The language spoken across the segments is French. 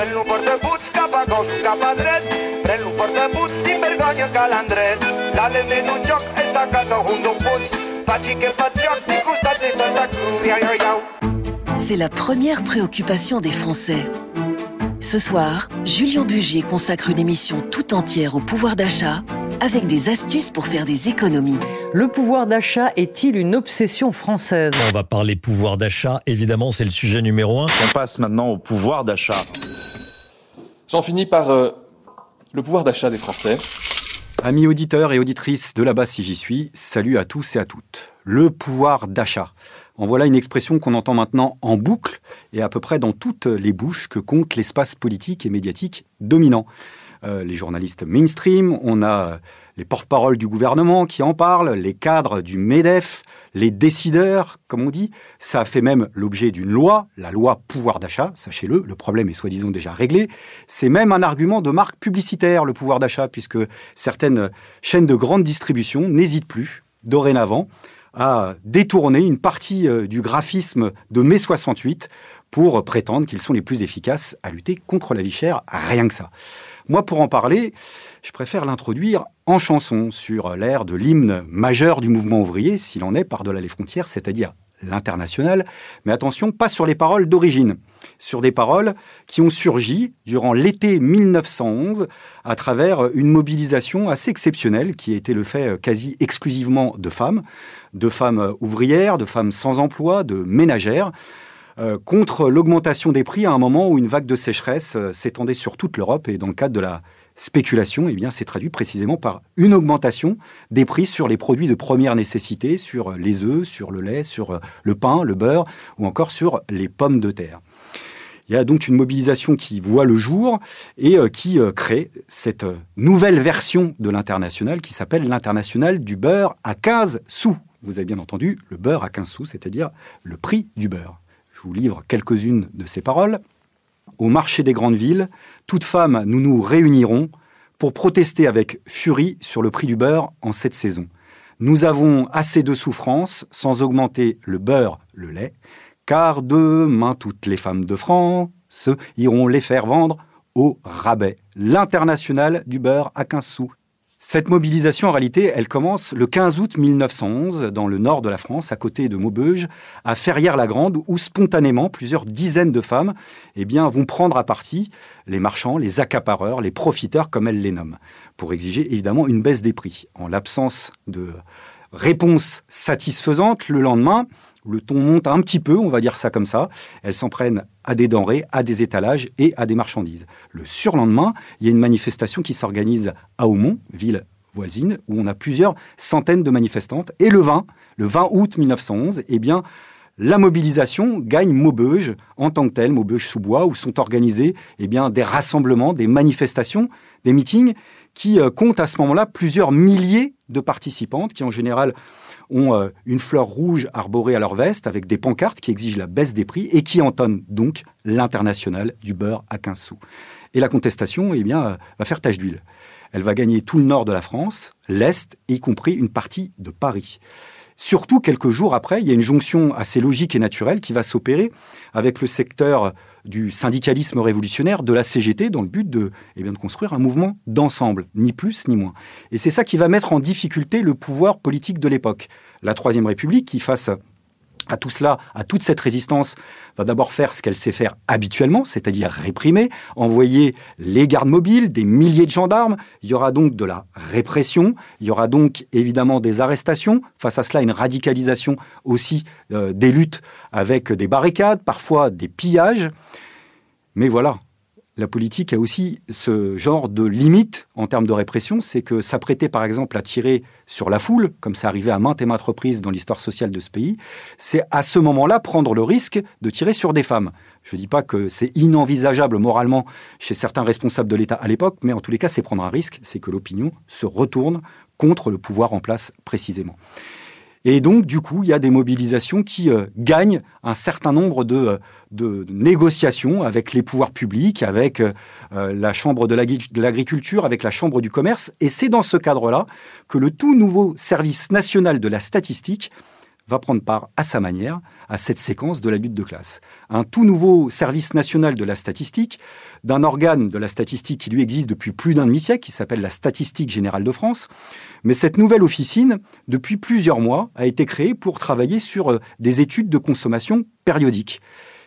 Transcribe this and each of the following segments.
Pren-lo portaguts cap a gos, cap a dret. Pren-lo portaguts sin vergonya calandret. Dale en un joc, esta casa un don puig. Faci que faig joc, ni costat ni Santa Cruz. Iau, iau, iau. C'est la première préoccupation des Français. Ce soir, Julien Bugier consacre une émission tout entière au pouvoir d'achat avec des astuces pour faire des économies. Le pouvoir d'achat est-il une obsession française? On va parler pouvoir d'achat, évidemment, c'est le sujet numéro un. On passe maintenant au pouvoir d'achat. J'en finis par euh, le pouvoir d'achat des Français. Amis auditeurs et auditrices de là-bas si j'y suis, salut à tous et à toutes. Le pouvoir d'achat. En voilà une expression qu'on entend maintenant en boucle et à peu près dans toutes les bouches que compte l'espace politique et médiatique dominant. Euh, les journalistes mainstream, on a les porte-paroles du gouvernement qui en parlent, les cadres du MEDEF, les décideurs, comme on dit. Ça a fait même l'objet d'une loi, la loi pouvoir d'achat, sachez-le, le problème est soi-disant déjà réglé. C'est même un argument de marque publicitaire, le pouvoir d'achat, puisque certaines chaînes de grande distribution n'hésitent plus, dorénavant, à détourner une partie euh, du graphisme de mai 68 pour prétendre qu'ils sont les plus efficaces à lutter contre la vie chère, rien que ça. Moi, pour en parler, je préfère l'introduire en chanson sur l'air de l'hymne majeur du mouvement ouvrier, s'il en est par-delà les frontières, c'est-à-dire l'international, mais attention, pas sur les paroles d'origine, sur des paroles qui ont surgi durant l'été 1911 à travers une mobilisation assez exceptionnelle qui a été le fait quasi exclusivement de femmes, de femmes ouvrières, de femmes sans emploi, de ménagères, euh, contre l'augmentation des prix à un moment où une vague de sécheresse euh, s'étendait sur toute l'Europe et dans le cadre de la spéculation, eh bien, c'est traduit précisément par une augmentation des prix sur les produits de première nécessité, sur les œufs, sur le lait, sur euh, le pain, le beurre ou encore sur les pommes de terre. Il y a donc une mobilisation qui voit le jour et qui crée cette nouvelle version de l'international qui s'appelle l'international du beurre à 15 sous. Vous avez bien entendu, le beurre à 15 sous, c'est-à-dire le prix du beurre. Je vous livre quelques-unes de ces paroles. Au marché des grandes villes, toutes femmes, nous nous réunirons pour protester avec furie sur le prix du beurre en cette saison. Nous avons assez de souffrance sans augmenter le beurre, le lait, car demain toutes les femmes de France iront les faire vendre au rabais. L'international du beurre à 15 sous. Cette mobilisation, en réalité, elle commence le 15 août 1911 dans le nord de la France, à côté de Maubeuge, à Ferrières-la-Grande, où spontanément plusieurs dizaines de femmes eh bien, vont prendre à partie les marchands, les accapareurs, les profiteurs, comme elles les nomment, pour exiger évidemment une baisse des prix. En l'absence de réponse satisfaisante, le lendemain, le ton monte un petit peu, on va dire ça comme ça. Elles s'en prennent à des denrées, à des étalages et à des marchandises. Le surlendemain, il y a une manifestation qui s'organise à Aumont, ville voisine, où on a plusieurs centaines de manifestantes. Et le 20, le 20 août 1911, eh bien, la mobilisation gagne Maubeuge en tant que telle, Maubeuge-sous-Bois, où sont organisés eh des rassemblements, des manifestations, des meetings qui euh, comptent à ce moment-là plusieurs milliers de participantes qui en général ont euh, une fleur rouge arborée à leur veste avec des pancartes qui exigent la baisse des prix et qui entonnent donc l'international du beurre à 15 sous. Et la contestation eh bien, euh, va faire tache d'huile. Elle va gagner tout le nord de la France, l'Est, y compris une partie de Paris. Surtout, quelques jours après, il y a une jonction assez logique et naturelle qui va s'opérer avec le secteur du syndicalisme révolutionnaire de la CGT dans le but de, eh bien, de construire un mouvement d'ensemble, ni plus ni moins. Et c'est ça qui va mettre en difficulté le pouvoir politique de l'époque. La Troisième République, qui face à tout cela, à toute cette résistance, va d'abord faire ce qu'elle sait faire habituellement, c'est-à-dire réprimer, envoyer les gardes mobiles, des milliers de gendarmes. Il y aura donc de la répression, il y aura donc évidemment des arrestations. Face à cela, une radicalisation aussi euh, des luttes avec des barricades, parfois des pillages. Mais voilà, la politique a aussi ce genre de limite en termes de répression, c'est que s'apprêter par exemple à tirer sur la foule, comme ça arrivait à maintes et maintes reprises dans l'histoire sociale de ce pays, c'est à ce moment-là prendre le risque de tirer sur des femmes. Je ne dis pas que c'est inenvisageable moralement chez certains responsables de l'État à l'époque, mais en tous les cas, c'est prendre un risque, c'est que l'opinion se retourne contre le pouvoir en place précisément. Et donc, du coup, il y a des mobilisations qui euh, gagnent un certain nombre de, euh, de, négociations avec les pouvoirs publics, avec euh, la Chambre de l'agriculture, avec la Chambre du commerce. Et c'est dans ce cadre-là que le tout nouveau service national de la statistique va prendre part à sa manière à cette séquence de la lutte de classe. Un tout nouveau service national de la statistique, d'un organe de la statistique qui lui existe depuis plus d'un demi-siècle, qui s'appelle la Statistique générale de France. Mais cette nouvelle officine, depuis plusieurs mois, a été créée pour travailler sur euh, des études de consommation périodiques.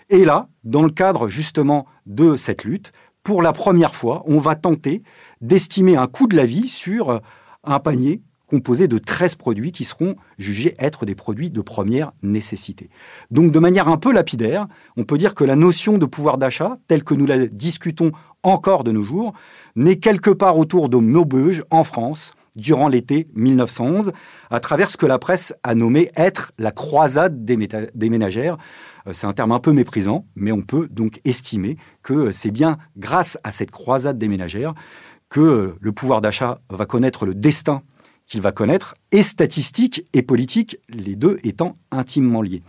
Et là, dans le cadre justement de cette lutte, pour la première fois, on va tenter d'estimer un coût de la vie sur euh, un panier composé de 13 produits qui seront jugés être des produits de première nécessité. Donc de manière un peu lapidaire, on peut dire que la notion de pouvoir d'achat, telle que nous la discutons encore de nos jours, n'est quelque part autour de Maubeuge en France durant l'été 1911, à travers ce que la presse a nommé être la croisade des, des ménagères. Euh, c'est un terme un peu méprisant, mais on peut donc estimer que c'est bien grâce à cette croisade des ménagères que le pouvoir d'achat va connaître le destin qu'il va connaître, et statistique et politique, les deux étant intimement liés.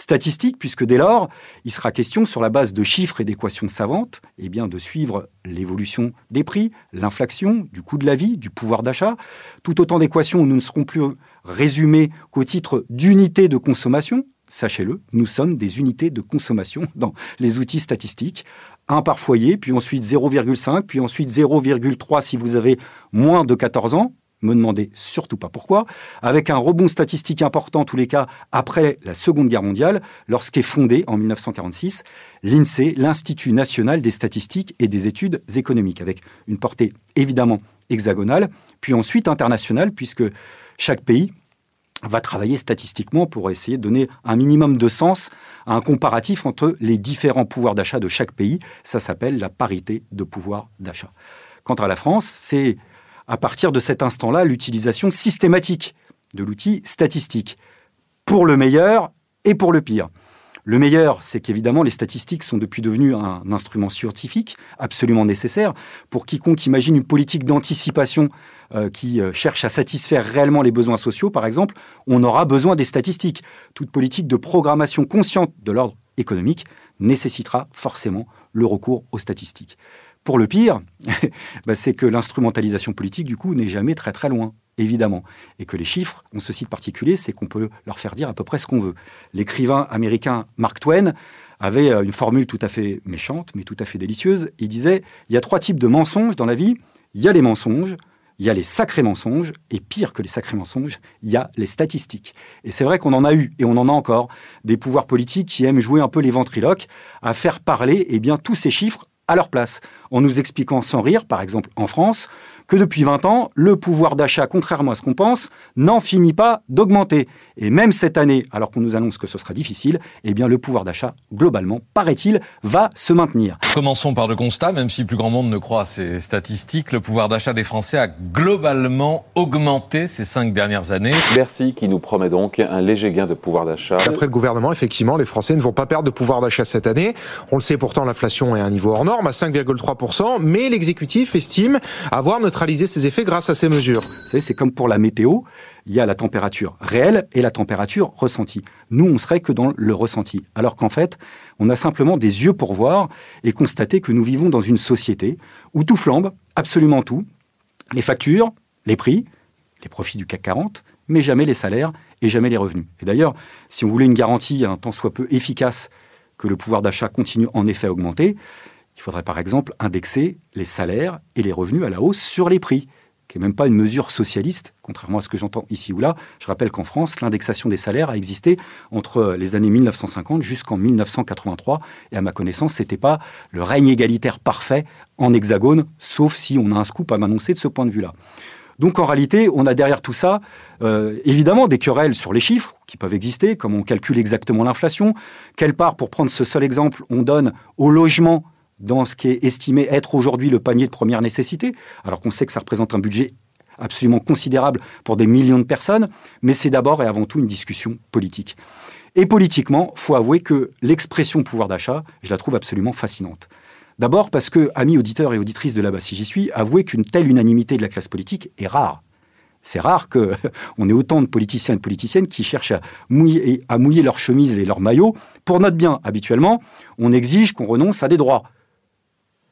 Statistique, puisque dès lors, il sera question, sur la base de chiffres et d'équations savantes, eh bien, de suivre l'évolution des prix, l'inflation, du coût de la vie, du pouvoir d'achat, tout autant d'équations où nous ne serons plus résumées qu'au titre d'unités de consommation. Sachez-le, nous sommes des unités de consommation dans les outils statistiques. Un par foyer, puis ensuite 0,5, puis ensuite 0,3 si vous avez moins de 14 ans, me demandez surtout pas pourquoi, avec un rebond statistique important, en tous les cas, après la Seconde Guerre mondiale, lorsqu'est fondé en 1946 l'INSEE, l'Institut national des statistiques et des études économiques, avec une portée évidemment hexagonale, puis ensuite internationale, puisque chaque pays va travailler statistiquement pour essayer de donner un minimum de sens à un comparatif entre les différents pouvoirs d'achat de chaque pays. Ça s'appelle la parité de pouvoir d'achat. Quant à la France, c'est à partir de cet instant-là l'utilisation systématique de l'outil statistique, pour le meilleur et pour le pire. Le meilleur, c'est qu'évidemment, les statistiques sont depuis devenues un instrument scientifique absolument nécessaire pour quiconque imagine une politique d'anticipation euh, qui euh, cherche à satisfaire réellement les besoins sociaux, par exemple, on aura besoin des statistiques. Toute politique de programmation consciente de l'ordre économique nécessitera forcément le recours aux statistiques. Pour le pire, bah, c'est que l'instrumentalisation politique, du coup, n'est jamais très très loin, évidemment. Et que les chiffres ont ce site particulier, c'est qu'on peut leur faire dire à peu près ce qu'on veut. L'écrivain américain Mark Twain avait euh, une formule tout à fait méchante, mais tout à fait délicieuse. Il disait, il y a trois types de mensonges dans la vie. Il y a les mensonges, il y a les sacrés mensonges, et pire que les sacrés mensonges, il y a les statistiques. Et c'est vrai qu'on en a eu, et on en a encore, des pouvoirs politiques qui aiment jouer un peu les ventriloques, à faire parler eh bien, tous ces chiffres à leur place, en nous expliquant sans rire, par exemple en France, que depuis 20 ans, le pouvoir d'achat, contrairement à ce qu'on pense, n'en finit pas d'augmenter. Et même cette année, alors qu'on nous annonce que ce sera difficile, eh bien le pouvoir d'achat, globalement, paraît-il, va se maintenir. Commençons par le constat, même si plus grand monde ne croit à ces statistiques, le pouvoir d'achat des Français a globalement augmenté ces cinq dernières années. Bercy qui nous promet donc un léger gain de pouvoir d'achat. D'après le gouvernement, effectivement, les Français ne vont pas perdre de pouvoir d'achat cette année. On le sait pourtant, l'inflation est à un niveau hors norme, à 5,3%, mais l'exécutif estime avoir notre neutraliser ces effets grâce à ces mesures. Vous savez, c'est comme pour la météo, il y a la température réelle et la température ressentie. Nous, on serait que dans le ressenti. Alors qu'en fait, on a simplement des yeux pour voir et constater que nous vivons dans une société où tout flambe, absolument tout. Les factures, les prix, les profits du CAC 40, mais jamais les salaires et jamais les revenus. Et d'ailleurs, si on voulait une garantie un tant soit peu efficace que le pouvoir d'achat continue en effet à augmenter, il faudrait par exemple indexer les salaires et les revenus à la hausse sur les prix, qui n'est même pas une mesure socialiste, contrairement à ce que j'entends ici ou là. Je rappelle qu'en France, l'indexation des salaires a existé entre les années 1950 jusqu'en 1983, et à ma connaissance, ce n'était pas le règne égalitaire parfait en hexagone, sauf si on a un scoop à m'annoncer de ce point de vue-là. Donc en réalité, on a derrière tout ça, euh, évidemment, des querelles sur les chiffres qui peuvent exister, comme on calcule exactement l'inflation, quelle part, pour prendre ce seul exemple, on donne au logement dans ce qui est estimé être aujourd'hui le panier de première nécessité, alors qu'on sait que ça représente un budget absolument considérable pour des millions de personnes, mais c'est d'abord et avant tout une discussion politique. Et politiquement, faut avouer que l'expression pouvoir d'achat, je la trouve absolument fascinante. D'abord parce que, amis auditeurs et auditrices de là-bas si j'y suis, avouez qu'une telle unanimité de la classe politique est rare. C'est rare qu'on ait autant de politiciens et de politiciennes qui cherchent à mouiller, à mouiller leurs chemises et leurs maillots pour notre bien. Habituellement, on exige qu'on renonce à des droits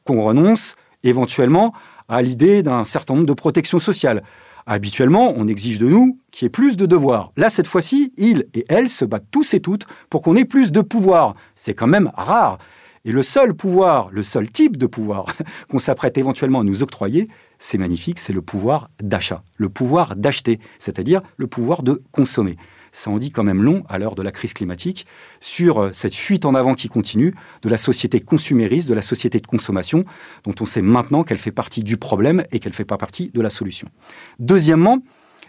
qu'on renonce éventuellement à l'idée d'un certain nombre de protections sociales. Habituellement, on exige de nous qu'il y ait plus de devoirs. Là, cette fois-ci, ils et elles se battent tous et toutes pour qu'on ait plus de pouvoir. C'est quand même rare. Et le seul pouvoir, le seul type de pouvoir qu'on s'apprête éventuellement à nous octroyer, c'est magnifique, c'est le pouvoir d'achat, le pouvoir d'acheter, c'est-à-dire le pouvoir de consommer. Ça en dit quand même long à l'heure de la crise climatique sur euh, cette fuite en avant qui continue de la société consumériste, de la société de consommation, dont on sait maintenant qu'elle fait partie du problème et qu'elle ne fait pas partie de la solution. Deuxièmement,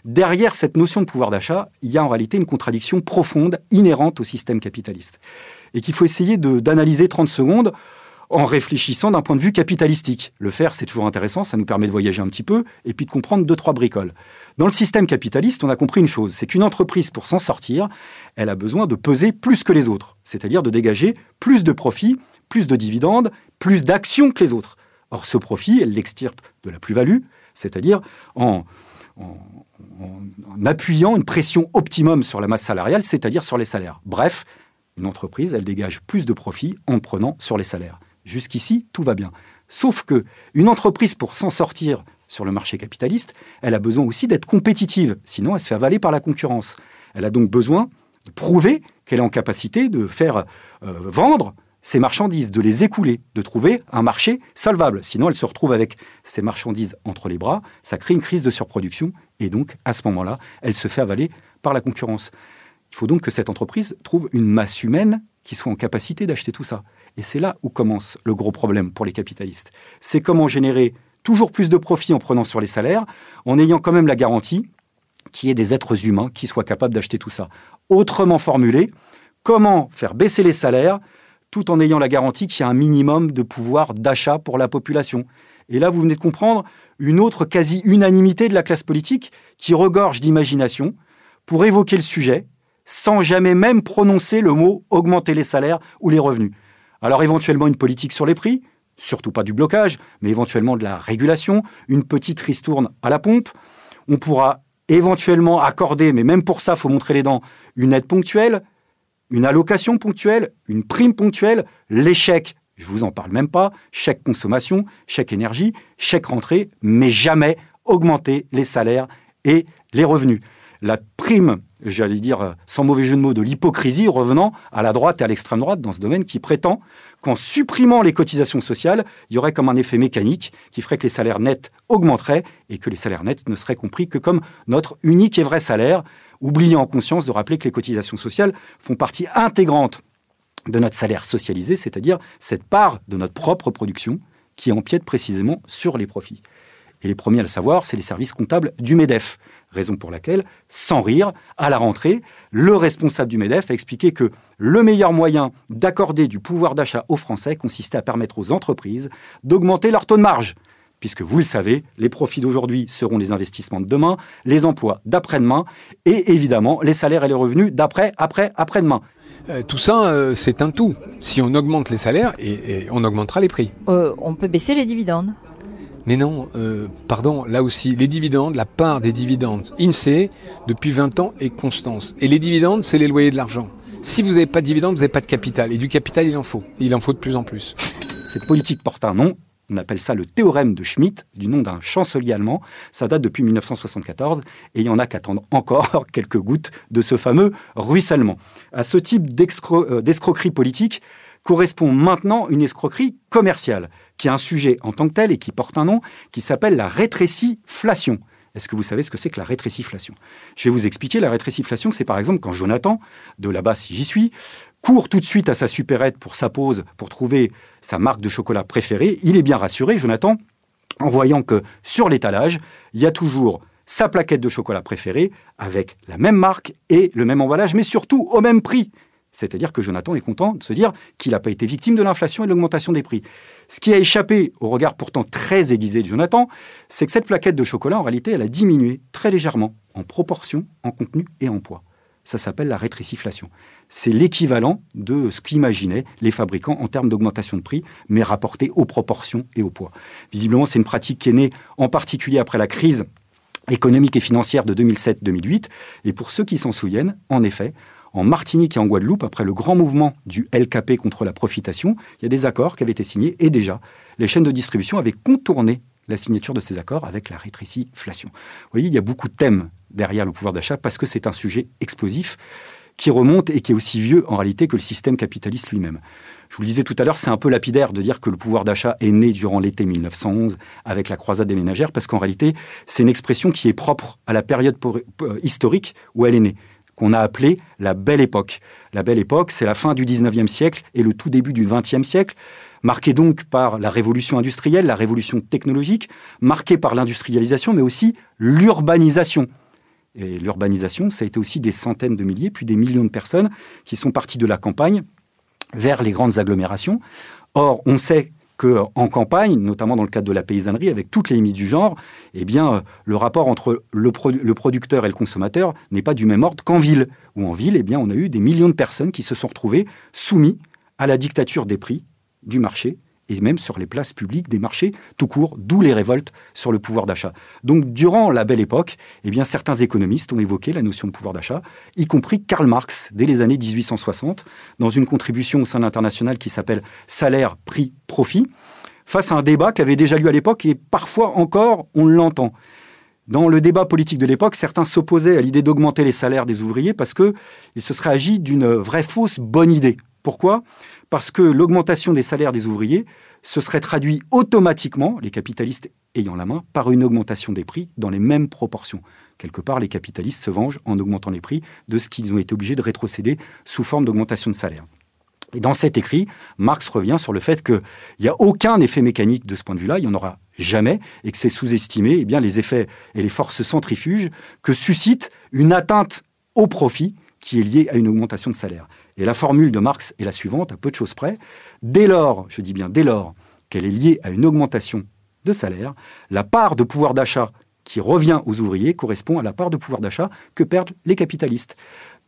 derrière cette notion de pouvoir d'achat, il y a en réalité une contradiction profonde, inhérente au système capitaliste et qu'il faut essayer d'analyser 30 secondes en réfléchissant d'un point de vue capitalistique. Le faire, c'est toujours intéressant, ça nous permet de voyager un petit peu et puis de comprendre deux, trois bricoles. Dans le système capitaliste, on a compris une chose, c'est qu'une entreprise, pour s'en sortir, elle a besoin de peser plus que les autres, c'est-à-dire de dégager plus de profits, plus de dividendes, plus d'actions que les autres. Or, ce profit, elle l'extirpe de la plus-value, c'est-à-dire en, en, en appuyant une pression optimum sur la masse salariale, c'est-à-dire sur les salaires. Bref, une entreprise, elle dégage plus de profits en prenant sur les salaires. Jusqu'ici, tout va bien. Sauf que une entreprise, pour s'en sortir sur le marché capitaliste, elle a besoin aussi d'être compétitive, sinon elle se fait avaler par la concurrence. Elle a donc besoin de prouver qu'elle est en capacité de faire euh, vendre ses marchandises, de les écouler, de trouver un marché solvable. Sinon, elle se retrouve avec ses marchandises entre les bras, ça crée une crise de surproduction, et donc, à ce moment-là, elle se fait avaler par la concurrence. Il faut donc que cette entreprise trouve une masse humaine qui soit en capacité d'acheter tout ça. Et c'est là où commence le gros problème pour les capitalistes. C'est comment générer toujours plus de profits en prenant sur les salaires, en ayant quand même la garantie qu'il y ait des êtres humains qui soient capables d'acheter tout ça. Autrement formulé, comment faire baisser les salaires tout en ayant la garantie qu'il y a un minimum de pouvoir d'achat pour la population. Et là, vous venez de comprendre une autre quasi-unanimité de la classe politique qui regorge d'imagination pour évoquer le sujet sans jamais même prononcer le mot augmenter les salaires ou les revenus. Alors éventuellement une politique sur les prix, surtout pas du blocage, mais éventuellement de la régulation, une petite ristourne à la pompe. On pourra éventuellement accorder, mais même pour ça, faut montrer les dents, une aide ponctuelle, une allocation ponctuelle, une prime ponctuelle, l'échec, je vous en parle même pas, chèque consommation, chèque énergie, chèque rentrée, mais jamais augmenter les salaires et les revenus. La prime j'allais dire, sans mauvais jeu de mots, de l'hypocrisie revenant à la droite et à l'extrême droite dans ce domaine qui prétend qu'en supprimant les cotisations sociales, il y aurait comme un effet mécanique qui ferait que les salaires nets augmenteraient et que les salaires nets ne seraient compris que comme notre unique et vrai salaire, oubliant en conscience de rappeler que les cotisations sociales font partie intégrante de notre salaire socialisé, c'est-à-dire cette part de notre propre production qui empiète précisément sur les profits. Et les premiers à le savoir, c'est les services comptables du MEDEF. Raison pour laquelle, sans rire, à la rentrée, le responsable du MEDEF a expliqué que le meilleur moyen d'accorder du pouvoir d'achat aux Français consistait à permettre aux entreprises d'augmenter leur taux de marge. Puisque vous le savez, les profits d'aujourd'hui seront les investissements de demain, les emplois d'après-demain et évidemment les salaires et les revenus d'après, après, après-demain. Euh, tout ça, euh, c'est un tout. Si on augmente les salaires, et, on augmentera les prix. Euh, on peut baisser les dividendes. Mais non, euh, pardon, là aussi, les dividendes, la part des dividendes, INSEE, depuis 20 ans, est constante. Et les dividendes, c'est les loyers de l'argent. Si vous n'avez pas de dividendes, vous n'avez pas de capital. Et du capital, il en faut. Il en faut de plus en plus. Cette politique porte un nom. On appelle ça le théorème de Schmitt, du nom d'un chancelier allemand. Ça date depuis 1974 et il y en a qu'attendre encore quelques gouttes de ce fameux ruissellement. À ce type euh, d'escroquerie politique, correspond maintenant une escroquerie commerciale, qui est un sujet en tant que tel et qui porte un nom qui s'appelle la rétréciflation. Est-ce que vous savez ce que c'est que la rétréciflation? Je vais vous expliquer. La rétréciflation, c'est par exemple quand Jonathan, de là-bas si j'y suis, court tout de suite à sa supérette pour sa pause, pour trouver sa marque de chocolat préférée. Il est bien rassuré, Jonathan, en voyant que sur l'étalage, il y a toujours sa plaquette de chocolat préférée avec la même marque et le même emballage, mais surtout au même prix. C'est-à-dire que Jonathan est content de se dire qu'il n'a pas été victime de l'inflation et de l'augmentation des prix. Ce qui a échappé au regard pourtant très aiguisé de Jonathan, c'est que cette plaquette de chocolat, en réalité, elle a diminué très légèrement en proportion, en contenu et en poids. Ça s'appelle la rétréciflation. C'est l'équivalent de ce qu'imaginaient les fabricants en termes d'augmentation de prix, mais rapporté aux proportions et au poids. Visiblement, c'est une pratique qui est née en particulier après la crise économique et financière de 2007-2008. Et pour ceux qui s'en souviennent, en effet, en Martinique et en Guadeloupe, après le grand mouvement du LKP contre la profitation, il y a des accords qui avaient été signés et déjà, les chaînes de distribution avaient contourné la signature de ces accords avec la rétréciflation. Vous voyez, il y a beaucoup de thèmes derrière le pouvoir d'achat parce que c'est un sujet explosif qui remonte et qui est aussi vieux en réalité que le système capitaliste lui-même. Je vous le disais tout à l'heure, c'est un peu lapidaire de dire que le pouvoir d'achat est né durant l'été 1911 avec la croisade des ménagères, parce qu'en réalité, c'est une expression qui est propre à la période historique où elle est née qu'on a appelée la Belle Époque. La Belle Époque, c'est la fin du 19e siècle et le tout début du 20e siècle, marqué donc par la révolution industrielle, la révolution technologique, marqué par l'industrialisation, mais aussi l'urbanisation. Et l'urbanisation, ça a été aussi des centaines de milliers, puis des millions de personnes qui sont parties de la campagne vers les grandes agglomérations. Or, on sait qu'en campagne, notamment dans le cadre de la paysannerie, avec toutes les limites du genre, eh bien, euh, le rapport entre le, producteur et le consommateur n'est pas du même ordre qu'en ville. Où en ville, eh bien, on a eu des millions de personnes qui se sont retrouvées soumises à la dictature des prix du marché et même sur les places publiques des marchés tout court, d'où les révoltes sur le pouvoir d'achat. Donc durant la belle époque, eh certains économistes ont évoqué la notion de pouvoir d'achat, y compris Karl Marx dès les années 1860, dans une contribution au sein de l'international qui s'appelle Salaire, prix, profit, face à un débat qui avait déjà lieu à l'époque et parfois encore on l'entend. Dans le débat politique de l'époque, certains s'opposaient à l'idée d'augmenter les salaires des ouvriers parce qu'il se serait agi d'une vraie fausse bonne idée. Pourquoi? Parce que l'augmentation des salaires des ouvriers se serait traduit automatiquement, les capitalistes ayant la main, par une augmentation des prix dans les mêmes proportions. Quelque part, les capitalistes se vengent en augmentant les prix de ce qu'ils ont été obligés de rétrocéder sous forme d'augmentation de salaire. Et dans cet écrit, Marx revient sur le fait qu'il n'y a aucun effet mécanique de ce point de vue-là, il n'y en aura jamais, et que c'est sous-estimé eh les effets et les forces centrifuges que suscite une atteinte au profit qui est liée à une augmentation de salaire. Et la formule de Marx est la suivante, à peu de choses près. Dès lors, je dis bien dès lors, qu'elle est liée à une augmentation de salaire, la part de pouvoir d'achat qui revient aux ouvriers correspond à la part de pouvoir d'achat que perdent les capitalistes.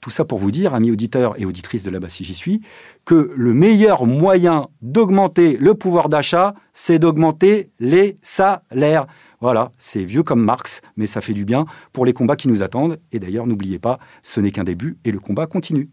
Tout ça pour vous dire, amis auditeurs et auditrices de là-bas si j'y suis, que le meilleur moyen d'augmenter le pouvoir d'achat, c'est d'augmenter les salaires. Voilà, c'est vieux comme Marx, mais ça fait du bien pour les combats qui nous attendent. Et d'ailleurs, n'oubliez pas, ce n'est qu'un début et le combat continue.